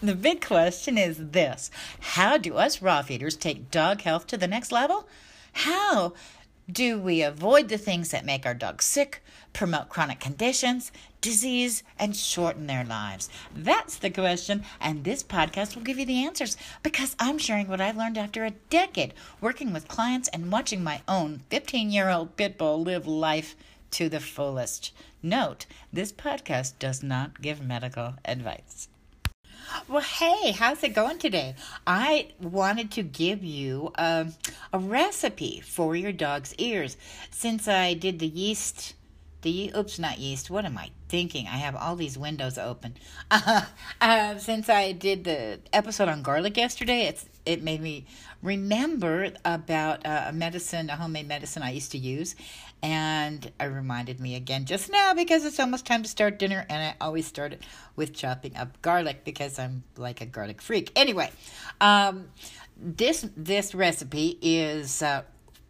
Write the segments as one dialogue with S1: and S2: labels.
S1: The big question is this How do us raw feeders take dog health to the next level? How do we avoid the things that make our dogs sick, promote chronic conditions, disease, and shorten their lives? That's the question, and this podcast will give you the answers because I'm sharing what I've learned after a decade working with clients and watching my own 15 year old pit bull live life to the fullest. Note, this podcast does not give medical advice. Well, hey, how's it going today? I wanted to give you a, a recipe for your dog's ears. Since I did the yeast, the oops, not yeast. What am I thinking? I have all these windows open. Uh, uh, since I did the episode on garlic yesterday, it's it made me remember about uh, a medicine, a homemade medicine I used to use, and it reminded me again just now because it's almost time to start dinner, and I always start it with chopping up garlic because I'm like a garlic freak. Anyway, um, this this recipe is. Uh,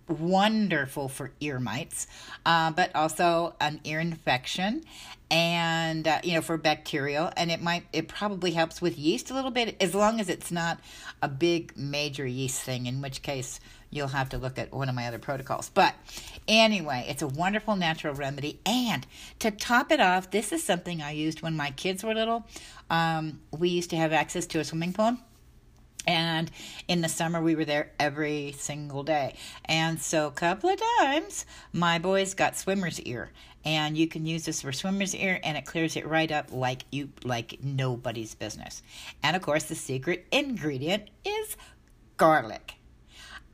S1: wonderful for ear mites, uh, but also an ear infection and uh, you know for bacterial. And it might it probably helps with yeast a little bit as long as it's not a big major yeast thing in which case you'll have to look at one of my other protocols. But anyway it's a wonderful natural remedy. And to top it off this is something i used when my kids were little. Um, we used to have access to a swimming pool and in the summer, we were there every single day. And so, a couple of times, my boys got swimmer's ear. And you can use this for swimmer's ear, and it clears it right up like you like nobody's business. And of course, the secret ingredient is garlic.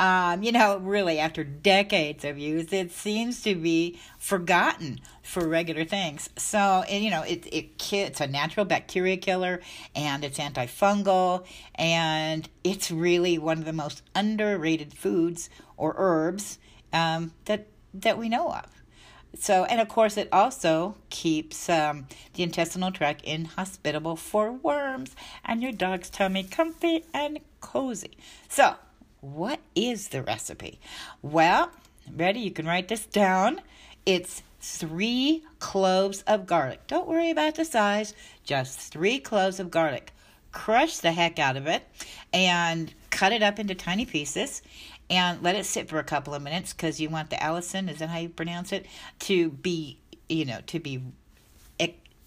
S1: Um, you know, really, after decades of use, it seems to be forgotten for regular things. So, and, you know, it, it it's a natural bacteria killer and it's antifungal and it's really one of the most underrated foods or herbs um, that that we know of. So, and of course, it also keeps um, the intestinal tract inhospitable for worms and your dog's tummy comfy and cozy. So, what is the recipe? Well, ready? You can write this down. It's three cloves of garlic. Don't worry about the size, just three cloves of garlic. Crush the heck out of it and cut it up into tiny pieces and let it sit for a couple of minutes because you want the Allicin, is that how you pronounce it, to be, you know, to be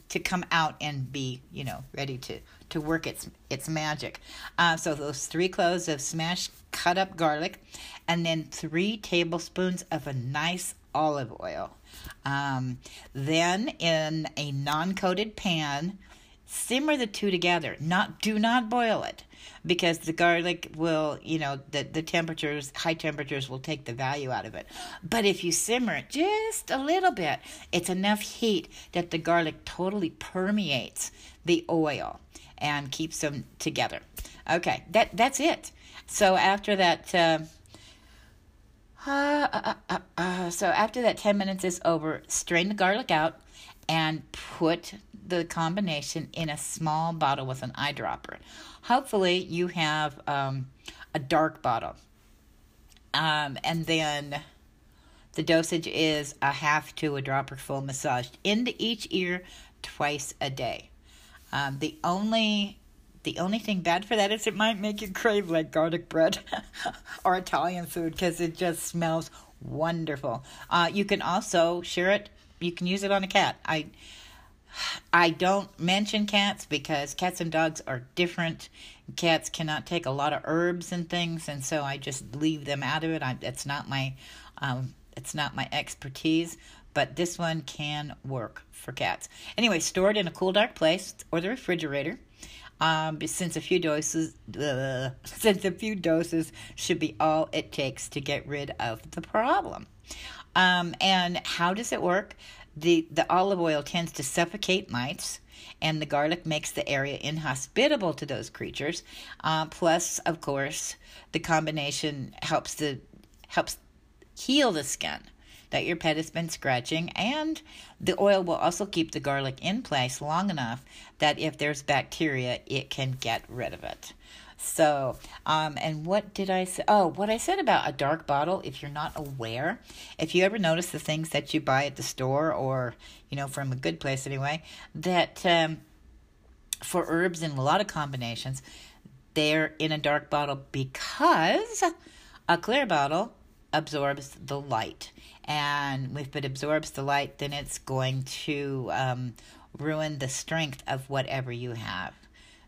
S1: to come out and be, you know, ready to to work its its magic. Uh, so those three cloves of smashed cut up garlic, and then three tablespoons of a nice olive oil. Um, then in a non-coated pan, simmer the two together. Not do not boil it because the garlic will, you know, the, the temperatures, high temperatures will take the value out of it. But if you simmer it just a little bit, it's enough heat that the garlic totally permeates the oil and keeps them together. Okay, that that's it. So after that, uh, uh, uh, uh, so after that ten minutes is over, strain the garlic out and put the combination in a small bottle with an eyedropper. Hopefully, you have um, a dark bottle. Um, and then the dosage is a half to a dropper full massaged into each ear twice a day. Um, the only the only thing bad for that is it might make you crave like garlic bread or Italian food because it just smells wonderful. Uh, you can also share it. You can use it on a cat. I I don't mention cats because cats and dogs are different. Cats cannot take a lot of herbs and things, and so I just leave them out of it. I, it's not my, um, it's not my expertise. But this one can work for cats. Anyway, store it in a cool, dark place or the refrigerator. Um, since a few doses, uh, since a few doses should be all it takes to get rid of the problem. Um, and how does it work? The, the olive oil tends to suffocate mites, and the garlic makes the area inhospitable to those creatures. Uh, plus, of course, the combination helps the helps heal the skin that your pet has been scratching, and the oil will also keep the garlic in place long enough that if there's bacteria, it can get rid of it. So, um, and what did I say? Oh, what I said about a dark bottle, if you're not aware, if you ever notice the things that you buy at the store or, you know, from a good place anyway, that um, for herbs in a lot of combinations, they're in a dark bottle because a clear bottle absorbs the light. And if it absorbs the light, then it's going to um, ruin the strength of whatever you have.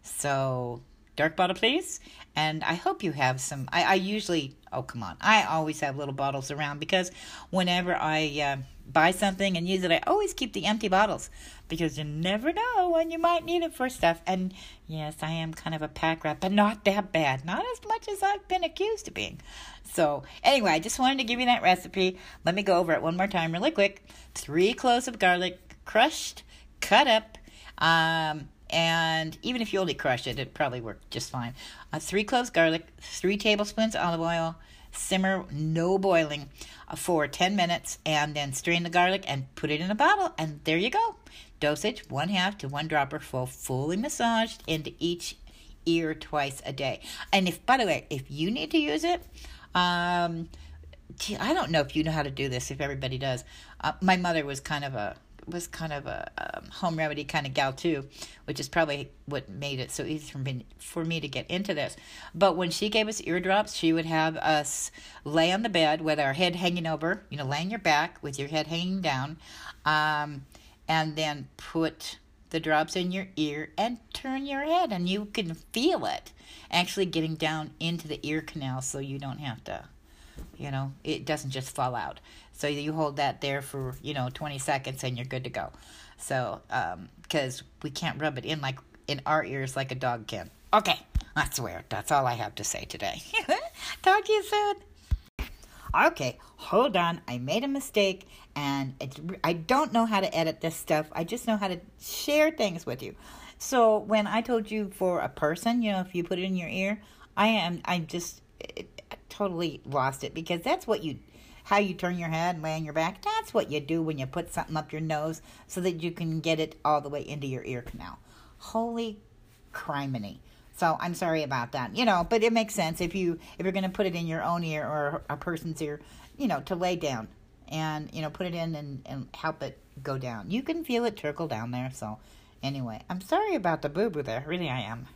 S1: So, dark bottle, please. And I hope you have some. I, I usually, oh, come on. I always have little bottles around because whenever I uh, buy something and use it, I always keep the empty bottles because you never know when you might need it for stuff. And yes, I am kind of a pack rat, but not that bad. Not as much as I've been accused of being. So, anyway, I just wanted to give you that recipe. Let me go over it one more time, really quick. Three cloves of garlic, crushed, cut up. Um, and even if you only crush it, it probably work just fine. Uh, three cloves garlic, three tablespoons olive oil, simmer no boiling uh, for 10 minutes, and then strain the garlic and put it in a bottle, and there you go. Dosage one half to one dropper full, fully massaged into each ear twice a day. And if, by the way, if you need to use it, um, I don't know if you know how to do this. If everybody does, uh, my mother was kind of a was kind of a um, home remedy kind of gal too, which is probably what made it so easy for me for me to get into this. But when she gave us eardrops, she would have us lay on the bed with our head hanging over, you know, laying your back with your head hanging down, um, and then put the drops in your ear and turn your head, and you can feel it actually getting down into the ear canal, so you don't have to you know it doesn't just fall out. So you hold that there for you know 20 seconds and you're good to go. So because um, we can't rub it in like in our ears like a dog can. Okay that's weird that's all i have to say today. Talk to you soon. Okay hold on i made a mistake and it's i don't know how to edit this stuff. I just know how to share things with you. So when i told you for a person you know if you put it in your ear i am i'm just totally lost it because that's what you how you turn your head and lay on your back. That's what you do when you put something up your nose so that you can get it all the way into your ear canal. Holy criminy. So I'm sorry about that. You know, but it makes sense if you if you're going to put it in your own ear or a person's ear, you know, to lay down and you know put it in and and help it go down. You can feel it trickle down there. So anyway, I'm sorry about the boo boo there. Really, I am.